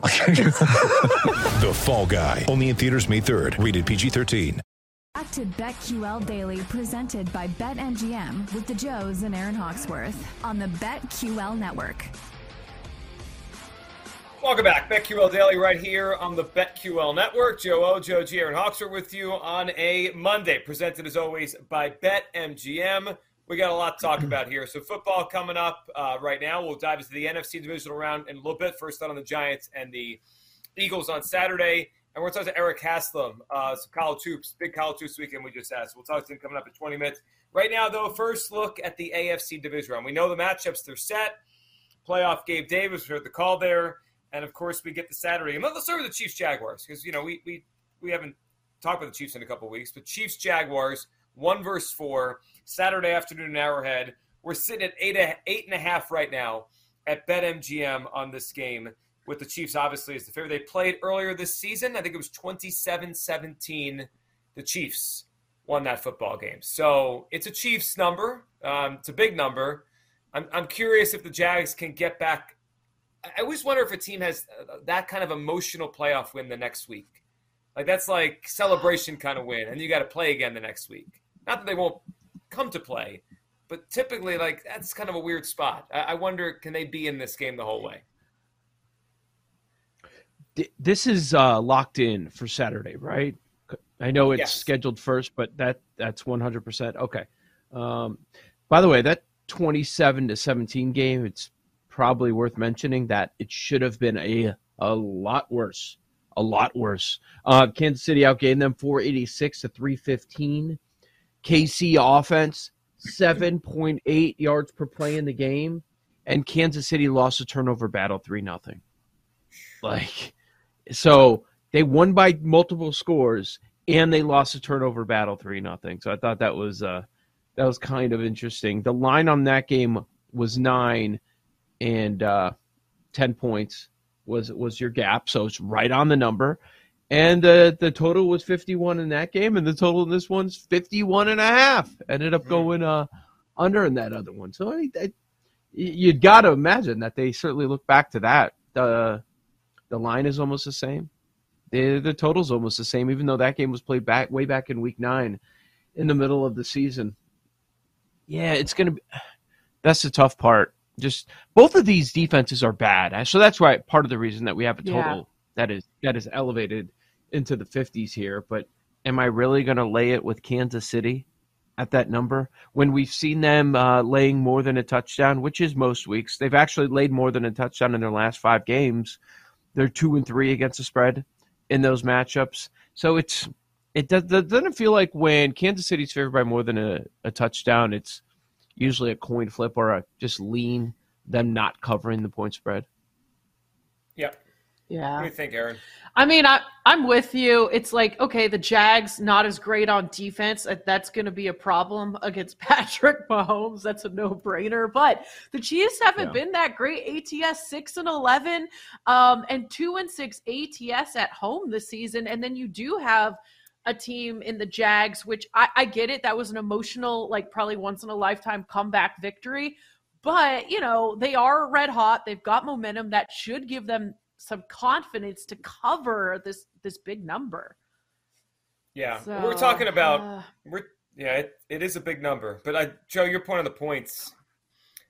The Fall Guy. Only in theaters May 3rd. Rated PG-13. Back to BetQL Daily, presented by BetMGM with the Joes and Aaron Hawksworth on the BetQL network. Welcome back. BetQL Daily right here on the BetQL Network. Joe O, Joe G, Aaron Hawks are with you on a Monday, presented as always by BetMGM. We got a lot to talk about here. So football coming up uh, right now. We'll dive into the NFC divisional round in a little bit. First on the Giants and the Eagles on Saturday. And we're talking to Eric Haslam, uh, some college hoops, big college hoops weekend we just had. So we'll talk to him coming up in 20 minutes. Right now, though, first look at the AFC division round. We know the matchups, they're set. Playoff Gabe Davis, we heard the call there. And of course, we get the Saturday. And let's start with the Chiefs Jaguars because, you know, we, we, we haven't talked about the Chiefs in a couple weeks, but Chiefs Jaguars, one verse four, Saturday afternoon in Arrowhead. We're sitting at eight, eight and a half right now at BetMGM on this game with the Chiefs, obviously, as the favorite. They played earlier this season. I think it was 27 17. The Chiefs won that football game. So it's a Chiefs number. Um, it's a big number. I'm, I'm curious if the Jags can get back. I always wonder if a team has uh, that kind of emotional playoff win the next week. Like that's like celebration kind of win, and you got to play again the next week. Not that they won't come to play, but typically, like that's kind of a weird spot. I, I wonder, can they be in this game the whole way? This is uh, locked in for Saturday, right? I know it's Yes. scheduled first, but that that's 100% okay. Um, by the way, that 27 to 17 game, it's probably worth mentioning that it should have been a a lot worse, a lot worse. Uh, Kansas City outgained them 486 to 315. KC offense 7.8 yards per play in the game, and Kansas City lost a turnover battle three nothing. Like, so they won by multiple scores and they lost a turnover battle three nothing. So I thought that was uh that was kind of interesting. The line on that game was nine and uh, ten points was was your gap, so it's right on the number. And uh, the total was 51 in that game, and the total in this one's 51 and a half. Ended up going uh, under in that other one. So I, I, you'd got to imagine that they certainly look back to that. The the line is almost the same. The the total's almost the same, even though that game was played back way back in week nine, in the middle of the season. Yeah, it's gonna be. That's the tough part. Just both of these defenses are bad, so that's why part of the reason that we have a total Yeah. that is that is elevated into the 50s here. But am I really going to lay it with Kansas City at that number when we've seen them uh, laying more than a touchdown, which is most weeks? They've actually laid more than a touchdown in their last five games. They're two and three against the spread in those matchups. So it's it does, doesn't feel like when Kansas City's favored by more than a, a touchdown, it's usually a coin flip or a just lean them not covering the point spread. Yeah. What Yeah. do you think, Aaron? I mean, I, I'm with you. It's like, okay, the Jags not as great on defense. Uh, That's going to be a problem against Patrick Mahomes. That's a no brainer. But the Chiefs haven't Yeah. been that great. ATS six and eleven, um, and two and six ATS at home this season. And then you do have a team in the Jags, which I, I get it. That was an emotional, like probably once in a lifetime comeback victory. But you know they are red hot. They've got momentum that should give them some confidence to cover this this big number. Yeah, So, we're talking about uh, we're yeah, it, it is a big number. But I, Joe, your point on the points,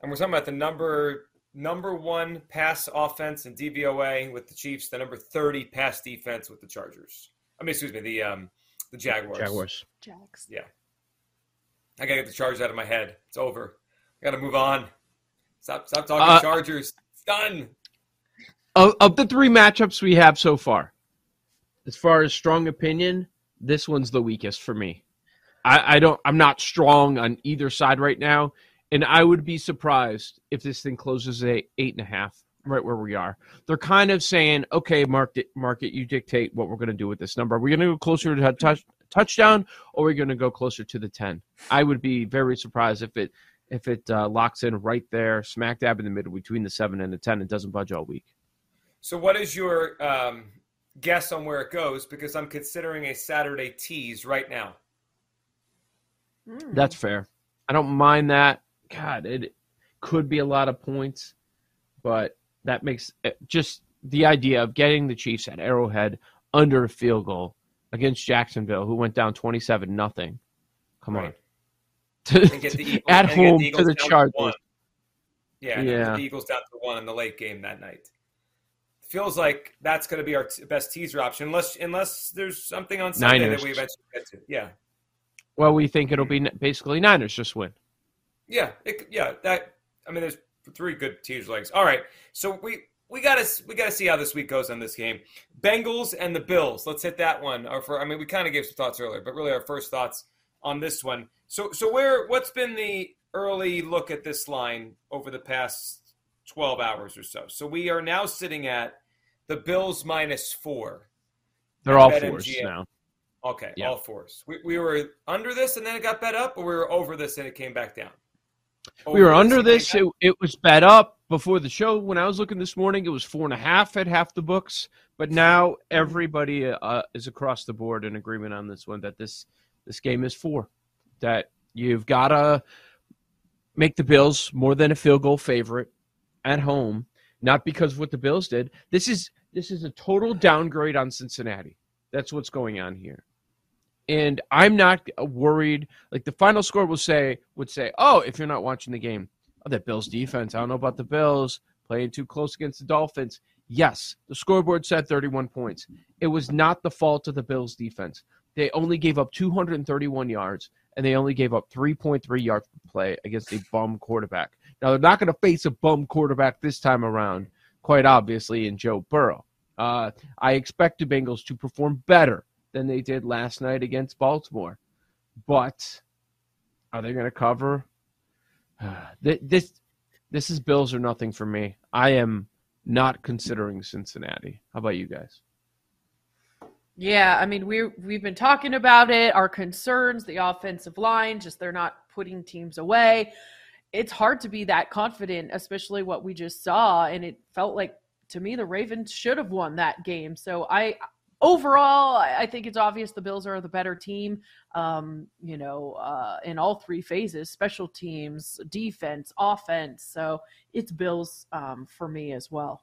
and we're talking about the number number one pass offense in DVOA with the Chiefs, the number thirty pass defense with the Chargers. I mean, excuse me, the um the Jaguars. Jaguars. Jags. Yeah, I gotta get the Chargers out of my head. It's over. I gotta move on. Stop stop talking Uh, Chargers. It's done. Of, of the three matchups we have so far, as far as strong opinion, this one's the weakest for me. I, I don't. I'm not strong on either side right now, and I would be surprised if this thing closes at eight and a half, right where we are. They're kind of saying, "Okay, market, market, you dictate what we're going to do with this number. Are We're going to go closer to a touch, touchdown, or are we going to go closer to the ten? I would be very surprised if it if it uh, locks in right there, smack dab in the middle between the seven and the ten, and doesn't budge all week. So, what is your um, guess on where it goes? Because I'm considering a Saturday tease right now. That's fair. I don't mind that. God, it could be a lot of points, but that makes uh, just the idea of getting the Chiefs at Arrowhead under a field goal against Jacksonville, who went down twenty-seven nothing. Come Right. on, To- get the Eagles, at home the to the Chargers. Yeah, Yeah. the Eagles down to one in the late game that night. Feels like that's going to be our t- best teaser option, unless unless there's something on Sunday Niners. that we eventually get to. Yeah, Well, we think it'll be basically Niners just win. yeah, it, yeah. That I mean, there's three good teaser legs. All right, so we we gotta we gotta see how this week goes on this game. Bengals and the Bills. Let's hit that one. Or for I mean, we kind of gave some thoughts earlier, but really our first thoughts on this one. So so where what's been the early look at this line over the past twelve hours or so? So we are now sitting at the Bills minus four. They're all fours now. Okay, Yeah. all fours. We, we were under this and then it got bet up, or we were over this and it came back down. We were under this. It, it was bet up before the show. When I was looking this morning, it was four and a half at half the books. But now everybody uh, is across the board in agreement on this one that this this game is four. That you've got to make the Bills more than a field goal favorite at home, not because of what the Bills did. This is this is a total downgrade on Cincinnati. That's what's going on here. And I'm not worried. Like the final score will say would say, oh, if you're not watching the game, oh, that Bills defense. I don't know about the Bills playing too close against the Dolphins. Yes, the scoreboard said 31 points. It was not the fault of the Bills defense. They only gave up 231 yards and they only gave up 3.3 yards per play against a bum quarterback. Now they're not going to face a bum quarterback this time around, quite obviously, in Joe Burrow. Uh, I expect the Bengals to perform better than they did last night against Baltimore, but are they going to cover? This this is Bills or nothing for me. I am not considering Cincinnati. How about you guys? Yeah, I mean we we've been talking about it. Our concerns, the offensive line, just they're not putting teams away. It's hard to be that confident, especially what we just saw, and it felt like to me the Ravens should have won that game. So I overall I I think it's obvious the Bills are the better team. Um, you know, uh, in all three phases, special teams, defense, offense. So it's Bills um, for me as well.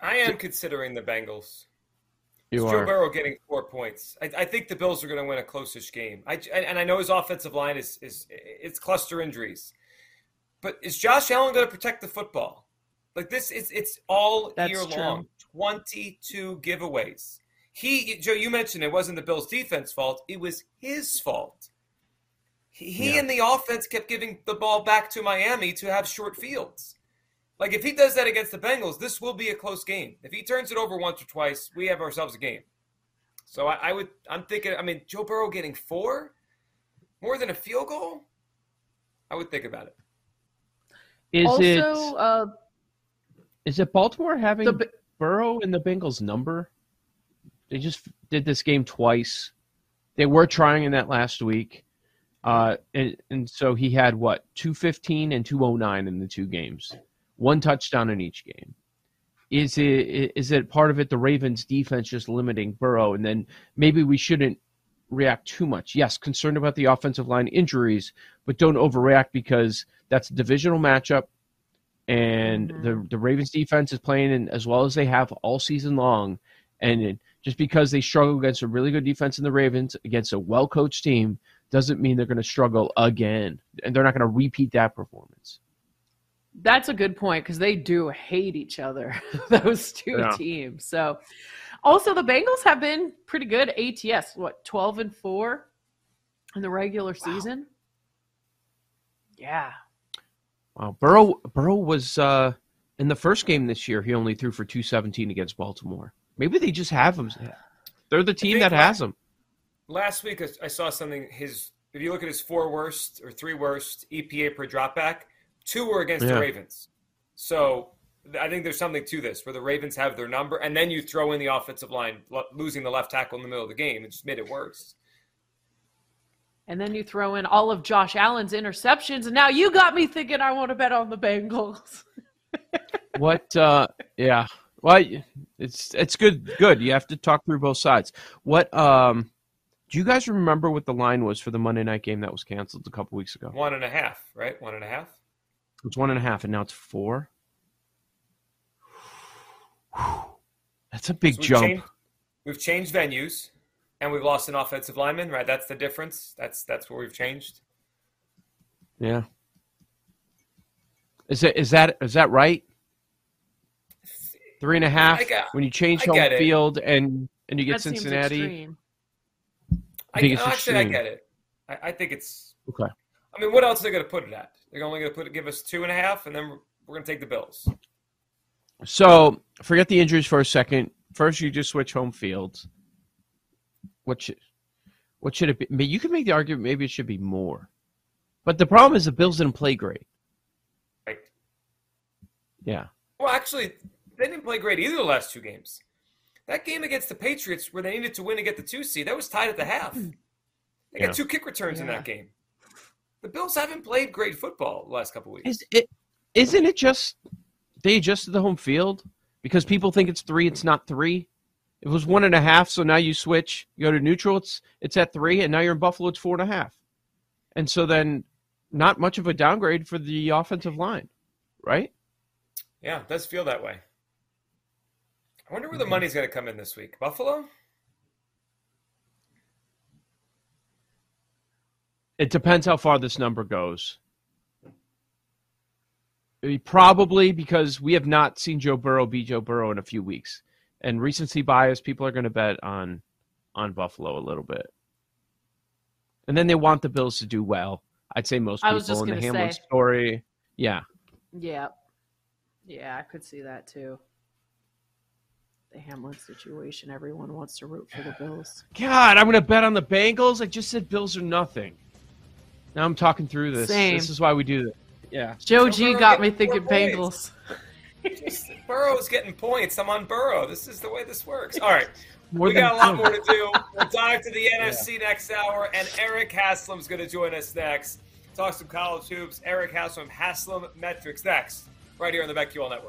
I am considering the Bengals. You It's Joe are. Burrow getting four points. I, I think the Bills are going to win a closest game. I, and and I know his offensive line is is it's cluster injuries, but is Josh Allen going to protect the football? Like this, it's it's all That's year true. long. Twenty two giveaways. He Joe, you mentioned it wasn't the Bills' defense fault; it was his fault. He, he Yeah. and the offense kept giving the ball back to Miami to have short fields. Like if he does that against the Bengals, this will be a close game. If he turns it over once or twice, we have ourselves a game. So I, I would, I'm thinking. I mean, Joe Burrow getting four, more than a field goal. I would think about it. Is also, it uh, is it Baltimore having the Bi- Burrow and the Bengals number? They just did this game twice. They were trying in that last week. Uh, and, and so he had what, 215 and 209 in the two games, one touchdown in each game. Is it is it part of it the Ravens defense just limiting Burrow and then maybe we shouldn't react too much. Yes, concerned about the offensive line injuries, but don't overreact because that's a divisional matchup and Mhm. the the Ravens defense is playing in, as well as they have all season long and it- just because they struggle against a really good defense in the Ravens against a well coached team doesn't mean they're going to struggle again and they're not going to repeat that performance. That's a good point because they do hate each other, those two Yeah. teams. So, also the Bengals have been pretty good. ATS, what twelve and four in the regular season? Yeah, Wow, Burrow Burrow was uh, in the first game this year. He only threw for two seventeen against Baltimore. Maybe they just have him. They're the team that has him. Last week, I- saw something. His, if you look at his four worst or three worst EPA per dropback, two were against Yeah. the Ravens. So I think there's something to this where the Ravens have their number, and then you throw in the offensive line lo- losing the left tackle in the middle of the game. It just made it worse. And then you throw in all of Josh Allen's interceptions, and now you got me thinking I want to bet on the Bengals. What? uh Yeah. Well, it's it's good. Good. You have to talk through both sides. What? um Do you guys remember what the line was for the Monday night game that was canceled a couple weeks ago? One and a half, right? One and a half. It's one and a half, and now it's four. That's a big So we've jump. Changed, we've changed venues, and we've lost an offensive lineman. Right, that's the difference. That's that's where we've changed. Yeah. Is it is that is that right? Three and a half got- when you change home field and and you get that Cincinnati. extreme. I, think it's actually, I get it. I, I think it's. Okay. I mean, what else are they going to put it at? They're only going to put it, give us two and a half, and then we're, we're going to take the Bills. So forget the injuries for a second. First, you just switch home fields. What should what should it be? I mean, You can make the argument maybe it should be more, but the problem is the Bills didn't play great. Right. Yeah. Well, actually, they didn't play great either the last two games. That game against the Patriots, where they needed to win to get the two seed, that was tied at the half. Hmm. They Yeah. got two kick returns in that game. The Bills haven't played great football the last couple weeks. Is it? Isn't it just they adjusted the home field because people think it's three? It's not three. It was one and a half, so now you switch. You go to neutral. It's it's at three, and now you're in Buffalo. It's four and a half, and so then not much of a downgrade for the offensive line, right? Yeah, it does feel that way. I wonder where the money's going to come in this week. Buffalo? It depends how far this number goes. Probably because we have not seen Joe Burrow be Joe Burrow in a few weeks, and recency bias. People are going to bet on on Buffalo a little bit, and then they want the Bills to do well. I'd say most I people was just in the gonna Hamlin say. story. Yeah, Yeah. Yeah, I could see that too. The Hamlin situation. Everyone wants to root for the Bills. God, I'm going to bet on the Bengals. I just said Bills are nothing. Now I'm talking through this. Same. This is why we do this. Yeah. Joe G got me thinking. Bengals. Just- Burrow's getting points. I'm on Burrow. This is the way this works. All right. More we got a lot more to do. We'll dive to the NFC next hour, and Eric Haslam's going to join us next. Talk some college hoops. Eric Haslam, Haslam Metrics next, right here on the BetQL Network.